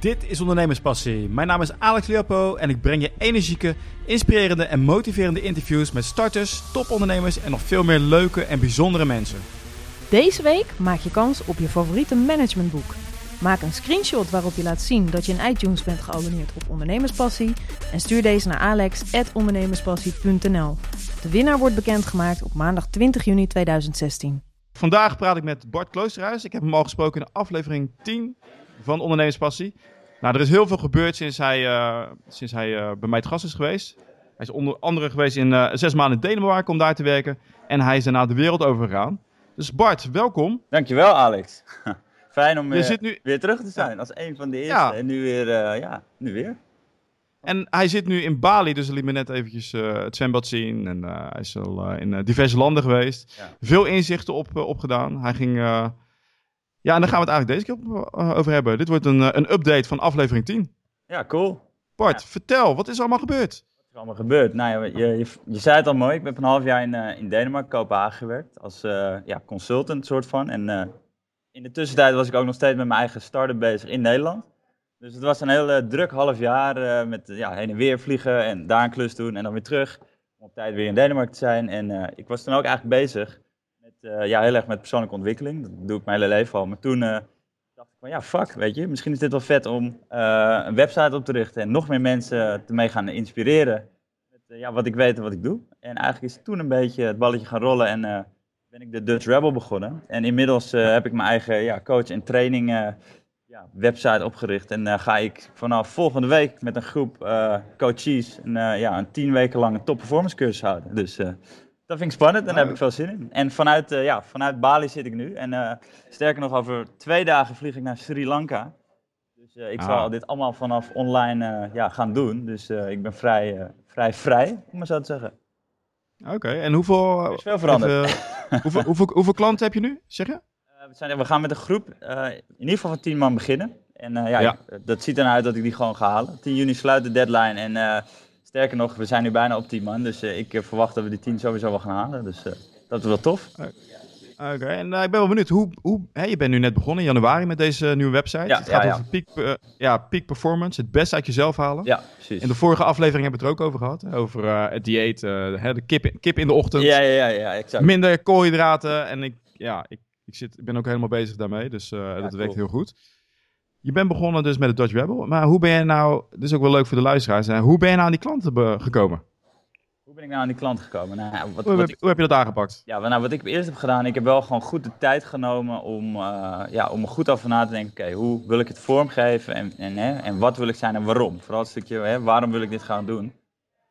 Dit is Ondernemerspassie. Mijn naam is Alex Leopo en ik breng je energieke, inspirerende en motiverende interviews met starters, topondernemers en nog veel meer leuke en bijzondere mensen. Deze week maak je kans op je favoriete managementboek. Maak een screenshot waarop je laat zien dat je in iTunes bent geabonneerd op Ondernemerspassie en stuur deze naar alex.ondernemerspassie.nl. De winnaar wordt bekendgemaakt op maandag 20 juni 2016. Vandaag praat ik met Bart Kloosterhuis. Ik heb hem al gesproken in aflevering 10 van Ondernemerspassie. Nou, er is heel veel gebeurd sinds hij, uh, sinds hij uh, bij mij het gast is geweest. Hij is onder andere geweest in uh, zes maanden in Denemarken om daar te werken. En hij is daarna de wereld overgegaan. Dus Bart, welkom. Dankjewel Alex. Fijn om nu... weer terug te zijn als een van de eerste. Ja. En nu weer, ja, nu weer. En hij zit nu in Bali, dus hij liet me net eventjes het zwembad zien. En hij is al in diverse landen geweest. Ja. Veel inzichten op, opgedaan. Hij ging... Ja, en daar gaan we het eigenlijk deze keer over hebben. Dit wordt een, een update van aflevering 10. Ja, cool. Bart, Ja. vertel, wat is er allemaal gebeurd? Wat is er allemaal gebeurd? Nou, ja, je, je, je zei het al mooi. Ik ben een half jaar in, uh, in Denemarken, Kopenhagen gewerkt. Als uh, ja, consultant soort van. En uh, in de tussentijd was ik ook nog steeds met mijn eigen start-up bezig in Nederland. Dus het was een heel druk half jaar met ja, heen en weer vliegen en daar een klus doen en dan weer terug. Om op tijd weer in Denemarken te zijn. En ik was toen ook eigenlijk bezig ja, heel erg met persoonlijke ontwikkeling. Dat doe ik mijn hele leven al. Maar toen uh, dacht ik van ja, fuck, weet je, misschien is dit wel vet om uh, een website op te richten en nog meer mensen te mee gaan inspireren. Met ja, wat ik weet en wat ik doe. En eigenlijk is toen een beetje het balletje gaan rollen en ben ik de Dutch Rebel begonnen. En inmiddels heb ik mijn eigen ja, coach en training ja, website opgericht. En ga ik vanaf volgende week met een groep coaches een, ja, een tien weken lange top performance cursus houden. Dus dat vind ik spannend en daar heb ik veel zin in. En vanuit, uh, ja, vanuit Bali zit ik nu. En uh, sterker nog, over twee dagen vlieg ik naar Sri Lanka. Dus uh, ik ah. zal dit allemaal vanaf online ja, gaan doen. Dus ik ben vrij, vrij vrij, om maar zo te zeggen. Oké, okay, en hoeveel... Er is veel veranderd. Even, hoeveel, hoeveel, hoeveel, klanten heb je nu, zeg je? we, zijn, we gaan met een groep in ieder geval van tien man beginnen. En ja, ja. Ik, dat ziet ernaar uit dat ik die gewoon ga halen. 10 juni sluit de deadline en... Sterker nog, we zijn nu bijna op 10 man. Dus uh, ik uh, verwacht dat we die 10 sowieso wel gaan halen. Dus uh, dat is wel tof. Oké, okay. en ik ben wel benieuwd. Hoe, hoe, hè, je bent nu net begonnen in januari met deze nieuwe website. Ja, het gaat ja, over peak, ja, peak performance. Het beste uit jezelf halen. Ja, precies. In de vorige aflevering hebben we het er ook over gehad. Over het dieet. hè, de kip, kip in de ochtend. Ja, ja, ja, ja exact. Minder koolhydraten. En ik, ja, ik, ik, zit, ik ben ook helemaal bezig daarmee. Dus dat cool. werkt heel goed. Je bent begonnen dus met de Dutch Rebel. Maar hoe ben je nou, dit is ook wel leuk voor de luisteraars, hè? hoe ben je nou aan die klanten gekomen? Hoe ben ik nou aan die klant gekomen? Nou, wat, hoe, wat heb, ik, hoe, heb, je dat aangepakt? Ja, nou, wat ik eerst heb gedaan, ik heb wel gewoon goed de tijd genomen om, uh, ja, om er goed over na te denken. Oké, okay, hoe wil ik het vormgeven en, en, hè, en wat wil ik zijn en waarom? Vooral het stukje, hè, waarom wil ik dit gaan doen?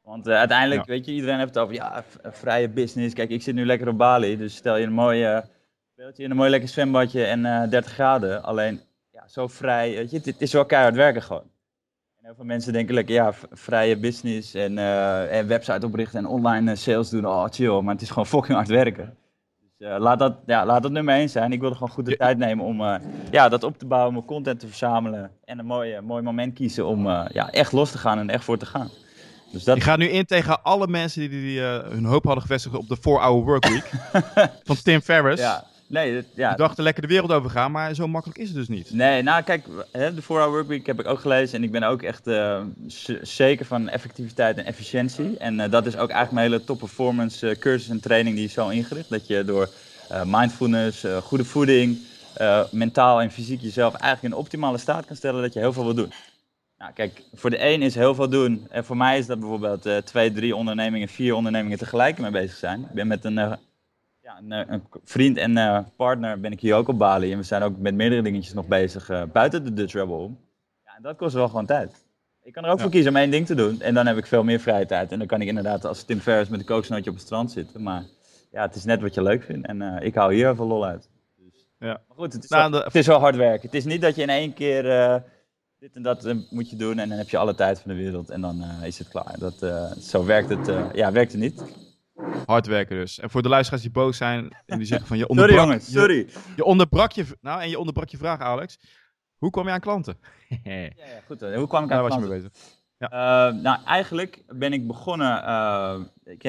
Want uh, uiteindelijk, ja. weet je, iedereen heeft het over, ja, vrije business. Kijk, ik zit nu lekker op Bali, dus stel je een mooie, speelt je in een mooi lekker zwembadje en uh, 30 graden. Alleen, zo vrij. Weet je, het is wel keihard werken gewoon. En heel veel mensen denken lekker, ja, vrije business en, uh, en website oprichten en online sales doen. Oh, chill. Maar het is gewoon fucking hard werken. Dus uh, laat, dat, ja, laat dat nummer één zijn. Ik wilde gewoon goed de ja. tijd nemen om uh, ja, dat op te bouwen, mijn content te verzamelen. En een mooi, mooi moment kiezen om ja, echt los te gaan en echt voor te gaan. Dus dat... Je gaat nu in tegen alle mensen die, die hun hoop hadden gevestigd op de 4-hour workweek van Tim Ferriss. Ja. Nee, dat, ja. Die dachten lekker de wereld over gaan, maar zo makkelijk is het dus niet. Nee, nou kijk, hè, de 4-Hour Workweek heb ik ook gelezen en ik ben ook echt uh, zeker van effectiviteit en efficiëntie. En uh, dat is ook eigenlijk mijn hele top performance uh, cursus en training die is zo ingericht. Dat je door mindfulness, goede voeding, mentaal en fysiek jezelf eigenlijk in optimale staat kan stellen dat je heel veel wil doen. Nou kijk, voor de een is heel veel doen. En voor mij is dat bijvoorbeeld twee, drie ondernemingen, vier ondernemingen tegelijk mee bezig zijn. Ik ben met een ja, een, een, vriend en uh, partner ben ik hier ook op Bali. En we zijn ook met meerdere dingetjes nog bezig uh, buiten de Dutch Rebel om. Ja, en dat kost wel gewoon tijd. Ik kan er ook ja. voor kiezen om één ding te doen. En dan heb ik veel meer vrije tijd. En dan kan ik inderdaad als Tim Ferriss met een kooksnootje op het strand zitten. Maar ja, het is net wat je leuk vindt. En uh, ik hou hier veel lol uit. Dus, ja. Maar goed, het is, nou, wel, de... het is wel hard werken. Het is niet dat je in één keer dit en dat moet je doen. En dan heb je alle tijd van de wereld. En dan is het klaar. Dat, zo werkt het, ja, werkt het niet. Hard werken dus. En voor de luisteraars die boos zijn en die zeggen van je sorry onderbrak, jongens, sorry. Je, je, onderbrak je, nou, en je onderbrak je vraag, Alex. Hoe kwam je aan klanten? ja, ja, goed. Hoe kwam ik aan Daar klanten? was je mee bezig. Ja. Uh, nou, eigenlijk ben ik begonnen. Uh, ik,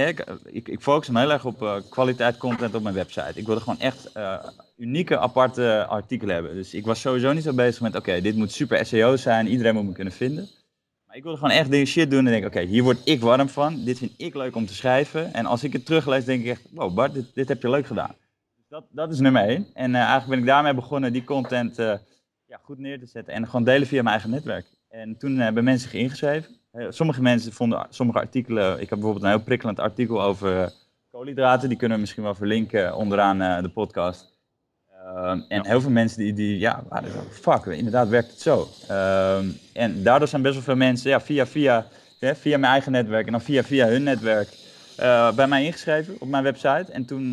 ik, ik, focus me heel erg op uh, kwaliteit content op mijn website. Ik wilde gewoon echt unieke, aparte artikelen hebben. Dus ik was sowieso niet zo bezig met: oké, dit moet super SEO zijn, iedereen moet me kunnen vinden. Maar ik wilde gewoon echt dingen shit doen en denk: oké, hier word ik warm van. Dit vind ik leuk om te schrijven. En als ik het teruglees, denk ik echt: wow, Bart, dit, heb je leuk gedaan. Dus dat, dat is nummer één. En eigenlijk ben ik daarmee begonnen die content ja, goed neer te zetten en gewoon delen via mijn eigen netwerk. En toen hebben eh, mensen zich ingeschreven. Eh, sommige mensen vonden sommige artikelen. Ik heb bijvoorbeeld een heel prikkelend artikel over eh, koolhydraten. Die kunnen we misschien wel verlinken onderaan de podcast. En heel veel mensen die, die ja, waren zo, fuck, inderdaad werkt het zo. en daardoor zijn best wel veel mensen ja, via, via, via mijn eigen netwerk en dan via, via hun netwerk bij mij ingeschreven op mijn website. En toen,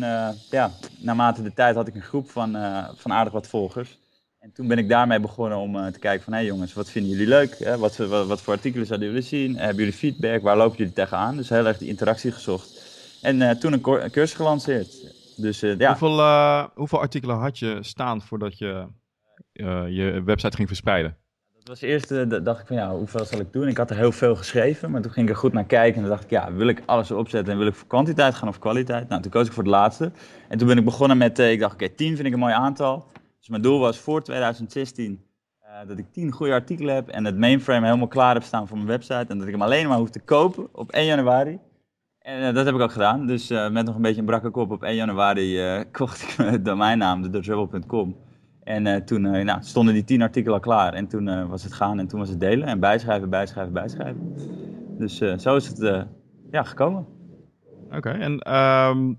ja, naarmate de tijd had ik een groep van, van aardig wat volgers. En toen ben ik daarmee begonnen om uh, te kijken van, hé hey jongens, wat vinden jullie leuk? Hè? Wat, wat, wat, voor artikelen zouden jullie zien? Hebben jullie feedback? Waar lopen jullie tegenaan? Dus heel erg die interactie gezocht. En uh, toen een, een, cursus gelanceerd. Dus, uh, ja. hoeveel, hoeveel artikelen had je staan voordat je je website ging verspreiden? Dat was eerst, dacht ik van ja, hoeveel zal ik doen? Ik had er heel veel geschreven, maar toen ging ik er goed naar kijken. En dan dacht ik, ja, wil ik alles opzetten en wil ik voor kwantiteit gaan of kwaliteit? Nou, toen koos ik voor het laatste. En toen ben ik begonnen met, ik dacht, oké, okay, 10 vind ik een mooi aantal. Dus mijn doel was voor 2016 uh, eh, dat ik 10 goede artikelen heb en het mainframe helemaal klaar heb staan voor mijn website. En dat ik hem alleen maar hoef te kopen op 1 januari. En uh, dat heb ik ook gedaan. Dus uh, met nog een beetje een brakke kop op 1 januari kocht ik mijn domeinnaam, de En toen nou, stonden die 10 artikelen al klaar. En toen was het gaan en toen was het delen en bijschrijven, bijschrijven, bijschrijven. Dus zo is het ja, gekomen. Oké, en um,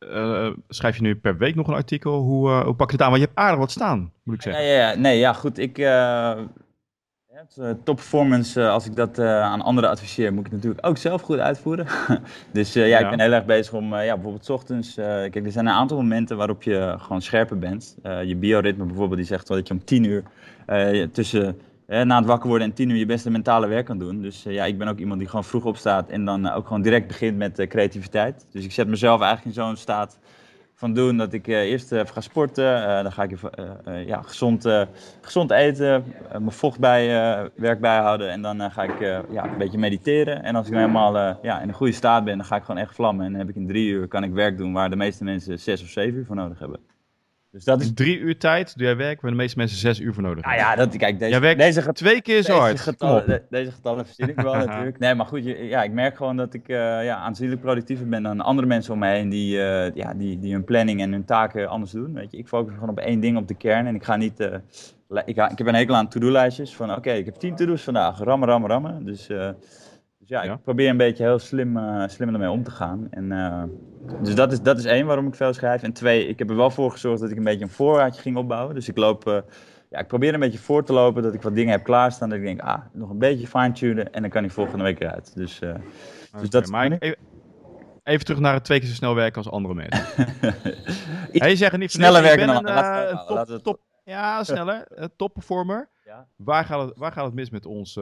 uh, schrijf je nu per week nog een artikel? Hoe, uh, hoe pak je het aan? Want je hebt aardig wat staan, moet ik zeggen. Ja, ja, ja. nee, ja, goed. Ik, uh, top performance, als ik dat aan anderen adviseer, moet ik het natuurlijk ook zelf goed uitvoeren. dus ja, ja, ik ben heel erg bezig om, ja, bijvoorbeeld s ochtends, kijk, er zijn een aantal momenten waarop je gewoon scherper bent. je bioritme bijvoorbeeld, die zegt wel dat je om tien uur tussen na het wakker worden en tien uur je beste mentale werk kan doen. Dus ja, ik ben ook iemand die gewoon vroeg opstaat en dan ook gewoon direct begint met creativiteit. Dus ik zet mezelf eigenlijk in zo'n staat van doen dat ik eerst even ga sporten. dan ga ik ja, gezond, gezond eten, mijn vocht bij, werk bijhouden. En dan ga ik ja, een beetje mediteren. En als ik helemaal ja, in een goede staat ben, dan ga ik gewoon echt vlammen. En dan heb ik in drie uur kan ik werk doen waar de meeste mensen zes of zeven uur voor nodig hebben. Dus dat is drie uur tijd, doe jij werk waar de meeste mensen zes uur voor nodig hebben. Nou ja, dat, kijk, deze, jij deze gaat twee keer zo hard. Getallen, deze getallen verzin ik wel natuurlijk. Nee, maar goed, ja, ik merk gewoon dat ik uh, ja, aanzienlijk productiever ben dan andere mensen om me heen die, uh, ja, die, die hun planning en hun taken anders doen. Weet je, ik focus gewoon op één ding, op de kern. En ik ga niet. Uh, ik, ik heb een hekel aan to-do-lijstjes van oké, okay, ik heb tien to-do's vandaag, rammen, rammen, rammen. Dus dus ja, ik probeer een beetje heel slim, uh, slim ermee om te gaan. En, uh, dus dat is, dat is één waarom ik veel schrijf. En twee, ik heb er wel voor gezorgd dat ik een beetje een voorraadje ging opbouwen. Dus ik loop, uh, ja, ik probeer een beetje voor te lopen, dat ik wat dingen heb klaarstaan. Dat ik denk, ah, nog een beetje fine-tunen en dan kan ik volgende week eruit. Dus, okay, dus dat maar even, even, terug naar het twee keer zo snel werken als andere mensen. hey, zeggen niet sneller werken dan een, top, top, Ja, sneller. top performer. Ja. Waar, gaat het, waar gaat het mis met ons...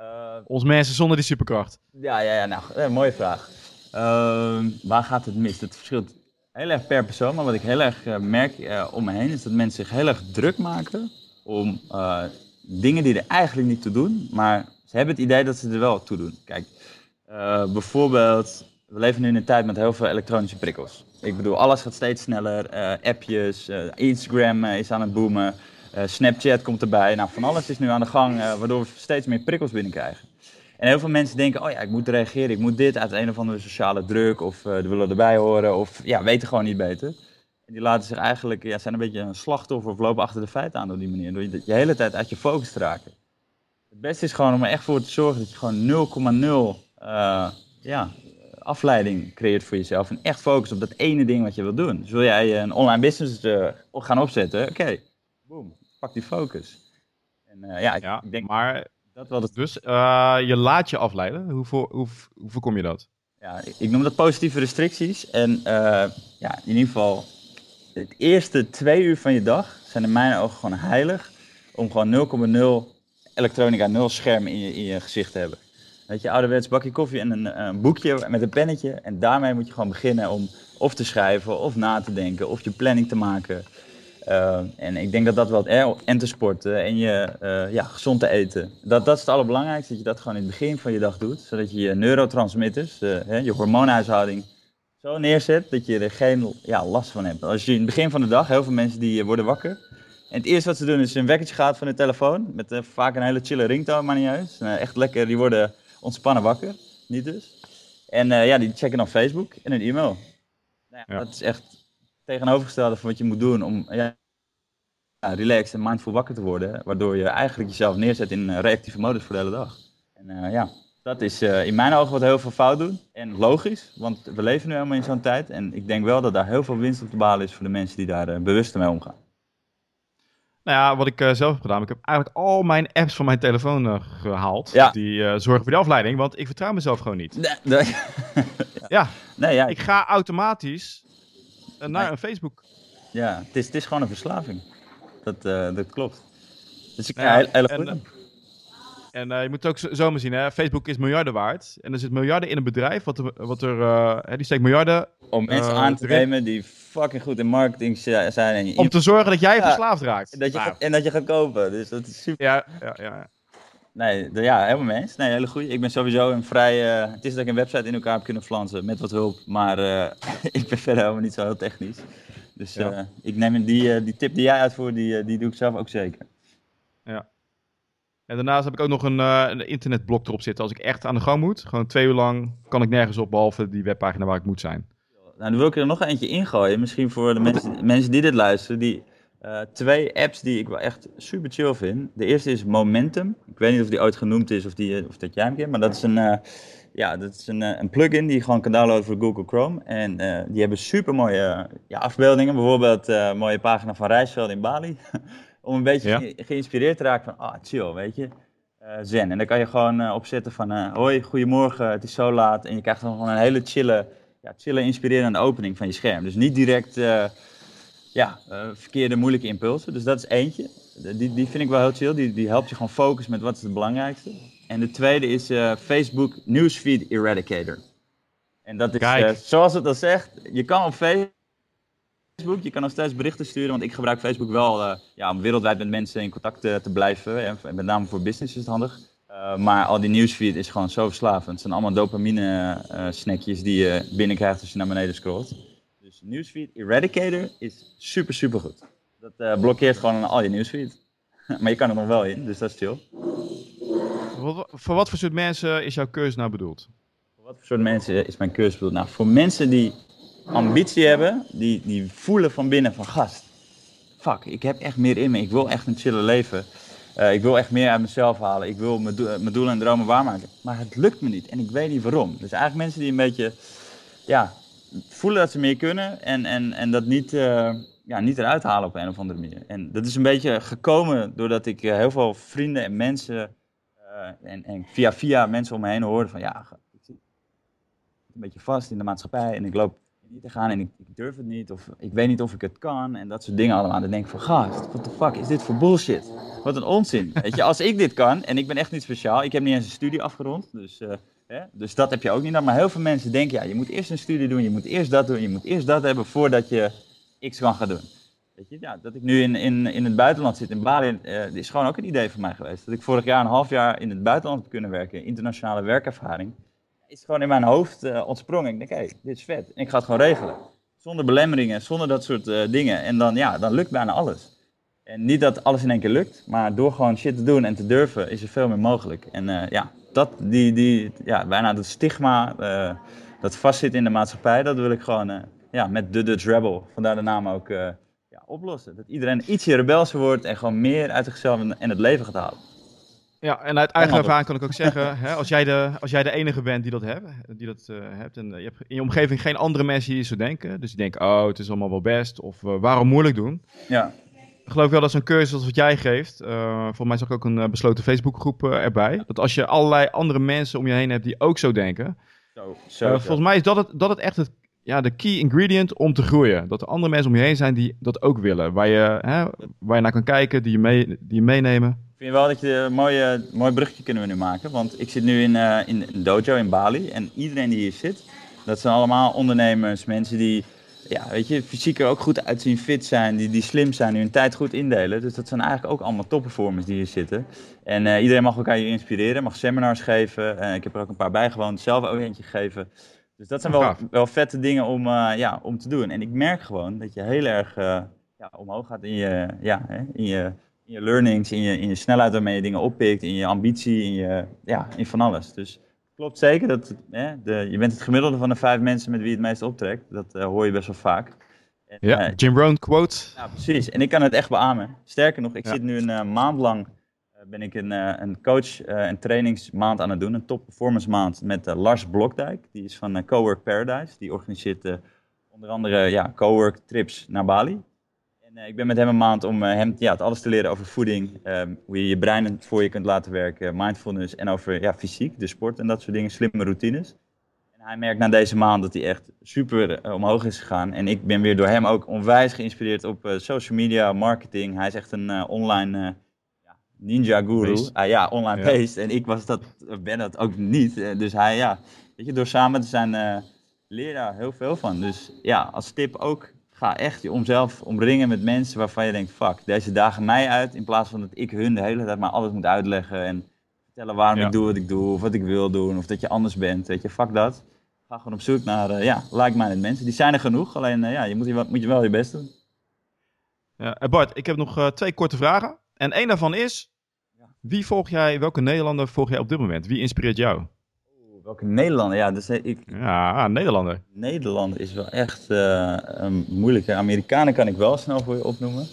Uh, Ons mensen zonder die superkracht. Ja, ja, ja nou, eh, mooie vraag. Uh, waar gaat het mis? Het verschilt heel erg per persoon, maar wat ik heel erg uh, merk om me heen is dat mensen zich heel erg druk maken om dingen die er eigenlijk niet toe doen, maar ze hebben het idee dat ze er wel toe doen. Kijk, bijvoorbeeld, we leven nu in een tijd met heel veel elektronische prikkels. Ik bedoel, alles gaat steeds sneller, appjes, Instagram is aan het boomen. Uh, Snapchat komt erbij. Nou, van alles is nu aan de gang, uh, waardoor we steeds meer prikkels binnenkrijgen. En heel veel mensen denken, oh ja, ik moet reageren, ik moet dit uit een of andere sociale druk, of uh, willen erbij horen, of ja, weten gewoon niet beter. En die laten zich eigenlijk, ja, zijn een beetje een slachtoffer of lopen achter de feiten aan op die manier, door je de hele tijd uit je focus te raken. Het beste is gewoon om er echt voor te zorgen dat je gewoon 0,0 ja, afleiding creëert voor jezelf en echt focust op dat ene ding wat je wil doen. Dus wil jij een online business gaan opzetten, oké, boom, pak die focus. En uh, ja, ik, ja, ik, denk maar dat wat het... Dus uh, je laat je afleiden. Hoe, voor, hoe, hoe voorkom je dat? Ja, ik noem dat positieve restricties. En uh, ja, in ieder geval, het eerste twee uur van je dag zijn in mijn ogen gewoon heilig. Om gewoon 0,0 elektronica, 0 scherm in je, in je gezicht te hebben. Weet je, ouderwets bakje koffie en een, een, boekje met een pennetje. En daarmee moet je gewoon beginnen om of te schrijven, of na te denken, of je planning te maken. Uh, en ik denk dat dat wel, eh, en te sporten en je uh, ja, gezond te eten. Dat, dat is het allerbelangrijkste, dat je dat gewoon in het begin van je dag doet. Zodat je je neurotransmitters, hè, je hormoonhuishouding, zo neerzet dat je er geen ja, last van hebt. Als je in het begin van de dag, heel veel mensen die worden wakker. En het eerste wat ze doen is een wekkertje gaat van de telefoon. Met vaak een hele chille ringtone, maar niet juist. echt lekker, die worden ontspannen wakker. Niet dus. En ja, die checken dan Facebook en een e-mail. Nou ja, ja. Dat is echt tegenovergestelde van wat je moet doen om ja, relaxed en mindful wakker te worden. Waardoor je eigenlijk jezelf neerzet in een reactieve modus voor de hele dag. En uh, ja, dat is uh, in mijn ogen wat heel veel fout doen. En logisch, want we leven nu helemaal in zo'n tijd. En ik denk wel dat daar heel veel winst op te behalen is voor de mensen die daar uh, bewust mee omgaan. Nou ja, wat ik zelf heb gedaan, ik heb eigenlijk al mijn apps van mijn telefoon gehaald. Ja. Die zorgen voor de afleiding, want ik vertrouw mezelf gewoon niet. Nee, nee. ja. Nee, ja, ik ga automatisch naar een Facebook. Ja, het is, het is gewoon een verslaving. Dat, uh, dat klopt. Dus ik ja, heel, heel en, en, en uh, je moet het ook zo maar zien, hè? Facebook is miljarden waard. En er zit miljarden in een bedrijf, wat er, wat er uh, die steekt miljarden... Om mensen aan te nemen die fucking goed in marketing zijn. En Om te zorgen dat jij ja, verslaafd raakt. En dat, je nou. gaat, en dat je gaat kopen, dus dat is super. Ja, ja, ja. Nee, de, ja, helemaal mee eens. Nee, hele goed. Ik ben sowieso een vrij... Het is dat ik een website in elkaar heb kunnen flansen met wat hulp. Maar ik ben verder helemaal niet zo heel technisch. Dus ja. uh, ik neem die, die tip die jij uitvoert, die, die doe ik zelf ook zeker. Ja. En daarnaast heb ik ook nog een, een internetblok erop zitten. Als ik echt aan de gang moet, gewoon twee uur lang, kan ik nergens op, behalve die webpagina waar ik moet zijn. Nou, dan wil ik er nog eentje ingooien. Misschien voor de mensen, mensen die dit luisteren, die uh, twee apps die ik wel echt super chill vind. De eerste is Momentum. Ik weet niet of die ooit genoemd is of, die, of dat jij hem kent, maar dat is een, uh, ja, dat is een, een plugin die je gewoon kan downloaden voor Google Chrome. En uh, die hebben super mooie ja, afbeeldingen. Bijvoorbeeld een mooie pagina van Rijsveld in Bali. Om een beetje ja. geïnspireerd te raken van, ah, chill, weet je. zen. En dan kan je gewoon opzetten van, hoi, goedemorgen, het is zo laat. En je krijgt dan gewoon een hele chille, ja, chille, inspirerende opening van je scherm. Dus niet direct ja, uh, verkeerde, moeilijke impulsen. Dus dat is eentje. Die, die vind ik wel heel chill. Die, die helpt je gewoon focussen met wat is het belangrijkste. En de tweede is uh, Facebook Newsfeed Eradicator. En dat is, uh, zoals het al zegt, je kan op Facebook, je kan nog steeds berichten sturen. Want ik gebruik Facebook wel ja, om wereldwijd met mensen in contact te, blijven. En met name voor business is het handig. maar al die newsfeed is gewoon zo verslavend. Het zijn allemaal dopamine snackjes die je binnenkrijgt als je naar beneden scrolt. Dus Newsfeed Eradicator is super, super goed. Dat blokkeert gewoon al je nieuwsfeed. maar je kan er nog wel in, dus dat is chill. Voor, wat voor soort mensen is jouw cursus nou bedoeld? Voor wat voor soort mensen is mijn cursus bedoeld? Nou, voor mensen die ambitie hebben, die, die voelen van binnen van gast. Fuck, ik heb echt meer in me. Ik wil echt een chille leven. Uh, ik wil echt meer uit mezelf halen. Ik wil mijn, do mijn doelen en dromen waarmaken. Maar het lukt me niet en ik weet niet waarom. Dus eigenlijk mensen die een beetje ja, voelen dat ze meer kunnen en, en, en dat niet, uh, ja, niet eruit halen op een of andere manier. En dat is een beetje gekomen doordat ik heel veel vrienden en mensen en, en, via via mensen om me heen hoorde van ja, ik zit een beetje vast in de maatschappij en ik loop niet te gaan en ik, ik, durf het niet of ik weet niet of ik het kan en dat soort dingen allemaal. Dan denk ik van gast, what the fuck is dit voor bullshit? Wat een onzin. Weet je, als ik dit kan en ik ben echt niet speciaal, ik heb niet eens een studie afgerond, dus Hè? Dus dat heb je ook niet. Maar heel veel mensen denken, ja, je moet eerst een studie doen, je moet eerst dat doen, je moet eerst dat hebben voordat je X kan gaan doen. Ja, dat ik nu in, in, in het buitenland zit, in Bali, uh, is gewoon ook een idee van mij geweest. Dat ik vorig jaar een half jaar in het buitenland heb kunnen werken, internationale werkervaring, is gewoon in mijn hoofd uh, ontsprongen. Ik denk, hé, hey, dit is vet. Ik ga het gewoon regelen. Zonder belemmeringen, zonder dat soort uh, dingen. En dan, ja, dan lukt bijna alles. En niet dat alles in één keer lukt, maar door gewoon shit te doen en te durven, is er veel meer mogelijk. En ja, dat, die, die, ja, bijna dat stigma dat vastzit in de maatschappij, dat wil ik gewoon ja, met de Dutch Rebel, vandaar de naam ook, oplossen. Dat iedereen ietsje rebelser wordt en gewoon meer uit zichzelf en het leven gaat halen. Ja, en uit eigen ervaring kan ik ook zeggen, hè, als, jij de, als jij de enige bent die dat, hebt, die dat uh, hebt en je hebt in je omgeving geen andere mensen die zo denken, dus die denken, oh, het is allemaal wel best, of uh, waarom moeilijk doen, ja geloof wel dat zo'n cursus als wat jij geeft, uh, voor mij zag ik ook een uh, besloten Facebookgroep uh, erbij, dat als je allerlei andere mensen om je heen hebt die ook zo denken, zo, zo, volgens mij is dat het, dat het echt het, ja, de key ingredient om te groeien. Dat er andere mensen om je heen zijn die dat ook willen, waar je, hè, waar je naar kan kijken, die je, mee, die je meenemen. Ik vind wel dat je een mooie, mooi brugje kunnen we nu maken, want ik zit nu in, in een dojo in Bali en iedereen die hier zit, dat zijn allemaal ondernemers, mensen die ja, weet je, fysiek er ook goed uitzien, fit zijn, die, die slim zijn, die hun tijd goed indelen. Dus dat zijn eigenlijk ook allemaal topperformers die hier zitten. En uh, iedereen mag elkaar hier inspireren, mag seminars geven. Ik heb er ook een paar bijgewoond, zelf ook eentje gegeven. Dus dat zijn wel, wel vette dingen om, uh, ja, om te doen. En ik merk gewoon dat je heel erg ja, omhoog gaat in je, ja, hè, in je, in je learnings, in je, in je snelheid waarmee je dingen oppikt, in je ambitie, in, je, ja, in van alles. Dus klopt zeker. Dat, hè, de, je bent het gemiddelde van de vijf mensen met wie het meest optrekt. Dat uh, hoor je best wel vaak. En, ja, Jim Rohn quote. Ja, precies. En ik kan het echt beamen. Sterker nog, ik ja. zit nu een maand lang ben ik een, een coach- en trainingsmaand aan het doen. Een top performance maand met Lars Blokdijk. Die is van Cowork Paradise. Die organiseert onder andere ja, cowork trips naar Bali. En ik ben met hem een maand om hem ja, het alles te leren over voeding, um, hoe je je brein voor je kunt laten werken, mindfulness en over ja, fysiek, de sport en dat soort dingen, slimme routines. En hij merkt na deze maand dat hij echt super omhoog is gegaan. En ik ben weer door hem ook onwijs geïnspireerd op social media, marketing. Hij is echt een online ninja guru. Ah, ja, online ja. beest. En ik was dat, ben dat ook niet. dus hij, ja, weet je, door samen te zijn leer daar heel veel van. Dus ja, als tip ook ga echt je omzelf omringen met mensen waarvan je denkt, fuck, deze dagen mij uit. In plaats van dat ik hun de hele tijd maar alles moet uitleggen en vertellen waarom ja. ik doe wat ik doe, of wat ik wil doen, of dat je anders bent. Weet je, fuck dat. Ga gewoon op zoek naar, uh, ja, like-minded mensen. Die zijn er genoeg, alleen uh, ja, je moet, je, moet je wel je best doen. Ja, Bart, ik heb nog uh, twee korte vragen. En één daarvan is, wie volg jij, welke Nederlander volg jij op dit moment? Wie inspireert jou? Welke Nederlander? Ja, dus ik, ja Nederlander. Nederlander is wel echt uh, een moeilijke. Amerikanen kan ik wel snel voor je opnoemen.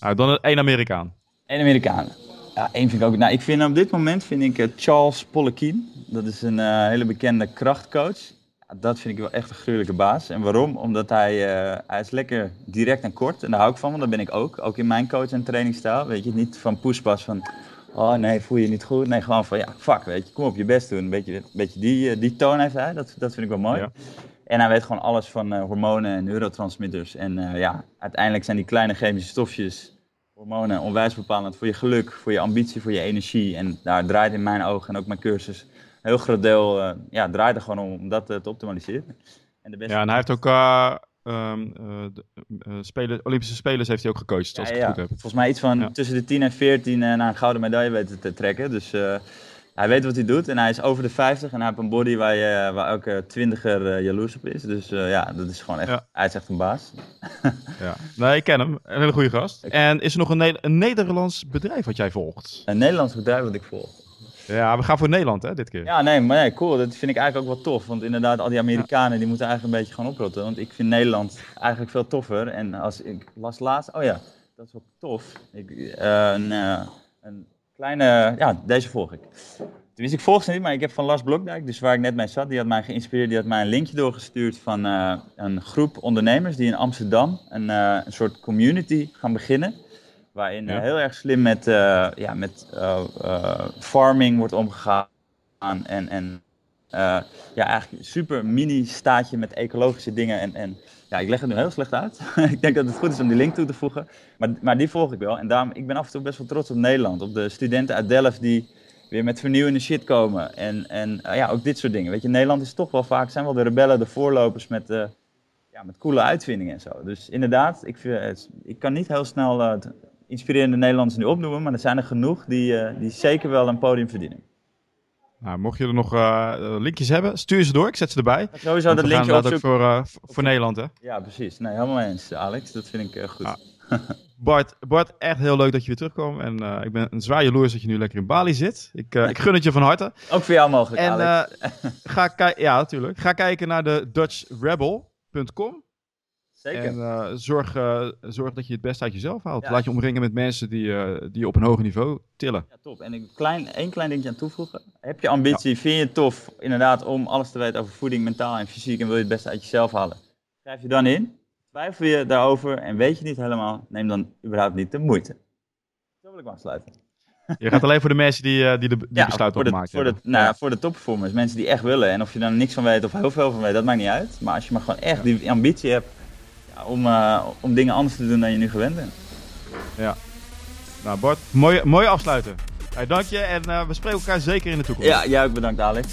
Nou, dan één Amerikaan. Eén Amerikaan. Ja, één vind ik ook. Nou, ik vind op dit moment vind ik uh, Charles Poliquin. Dat is een uh, hele bekende krachtcoach. Dat vind ik wel echt een gruwelijke baas. En waarom? Omdat hij, hij is lekker direct en kort. En daar hou ik van, want dat ben ik ook. Ook in mijn coach- en trainingsstijl. Weet je, niet van pushpas van Oh nee, voel je niet goed? Nee, gewoon van ja, fuck, weet je, kom op je best doen. Een beetje, een beetje die, die toon heeft hij, dat, dat vind ik wel mooi. Ja. En hij weet gewoon alles van uh, hormonen en neurotransmitters. En uh, ja, uiteindelijk zijn die kleine chemische stofjes, hormonen, onwijs bepalend voor je geluk, voor je ambitie, voor je energie. En daar draait in mijn ogen en ook mijn cursus heel groot deel, uh, ja, draait er gewoon om, om dat te optimaliseren. En de beste ja, en hij heeft ook Um, uh, de, uh, spelen, Olympische Spelers heeft hij ook gecoacht, als ja, ik het ja. goed heb. Volgens mij iets van ja. tussen de 10 en 14 uh, naar een gouden medaille weten te trekken. Dus hij weet wat hij doet en hij is over de 50 en hij heeft een body waar, je, waar elke twintiger jaloers op is. Dus ja, dat is gewoon echt, hij is echt een baas. ja. Nee, ik ken hem. Een hele goede gast. En is er nog een, ne een Nederlands bedrijf wat jij volgt? Een Nederlands bedrijf wat ik volg? Ja, we gaan voor Nederland hè, dit keer. Ja, nee, maar nee, cool. Dat vind ik eigenlijk ook wel tof. Want inderdaad, al die Amerikanen die moeten eigenlijk een beetje gaan oprotten. Want ik vind Nederland eigenlijk veel toffer. En als ik las laatst, oh ja, dat is wel tof. Ik, een, uh, een kleine, ja, deze volg ik. Tenminste, ik volg ze niet, maar ik heb van Lars Blokdijk, dus waar ik net mee zat, die had mij geïnspireerd. Die had mij een linkje doorgestuurd van uh, een groep ondernemers die in Amsterdam een, een soort community gaan beginnen. Waarin ja. heel erg slim met, uh, ja, met uh, farming wordt omgegaan. En, en ja, eigenlijk super mini staatje met ecologische dingen. En, en ja, ik leg het nu heel slecht uit. ik denk dat het goed is om die link toe te voegen. Maar, maar die volg ik wel. En daarom, ik ben af en toe best wel trots op Nederland. Op de studenten uit Delft die weer met vernieuwende shit komen. En, en ja, ook dit soort dingen. Weet je, Nederland is toch wel vaak, zijn wel de rebellen, de voorlopers met ja, met coole uitvindingen en zo. Dus inderdaad, ik, vind, ik kan niet heel snel uh, inspirerende Nederlanders nu opnoemen, maar er zijn er genoeg die, uh, die zeker wel een podium verdienen. Nou, mocht je er nog uh, linkjes hebben, stuur ze door. Ik zet ze erbij. Ja, sowieso dat linkje ook voor, uh, voor Nederland, hè? Ja, precies. Nee, helemaal eens, Alex. Dat vind ik goed. Ah. Bart, Bart, echt heel leuk dat je weer terugkomt. En ik ben een zwaar jaloers dat je nu lekker in Bali zit. Ik, ik gun het je van harte. Ook voor jou mogelijk, en, Alex. ga ja, natuurlijk. Ga kijken naar de DutchRebel.com. Zeker. En uh, zorg, uh, zorg dat je het beste uit jezelf haalt. Ja. Laat je omringen met mensen die, uh, die je op een hoger niveau tillen. Ja, top. En een klein, één klein dingetje aan toevoegen. Heb je ambitie, ja. vind je het tof inderdaad om alles te weten over voeding, mentaal en fysiek en wil je het beste uit jezelf halen? Schrijf je dan in. Twijfel je daarover en weet je niet helemaal, neem dan überhaupt niet de moeite. Zo wil ik maar afsluiten. Je gaat alleen voor de mensen die, die de die ja, besluit voor de. Voor de, nou, ja. voor de topperformers, mensen die echt willen. En of je daar niks van weet of heel veel van weet, dat maakt niet uit. Maar als je maar gewoon echt die ambitie hebt om, uh, om dingen anders te doen dan je nu gewend bent. Ja. Nou Bart, mooi, mooi afsluiten. Hey, dank je en uh, we spreken elkaar zeker in de toekomst. Ja, jij ook bedankt Alex.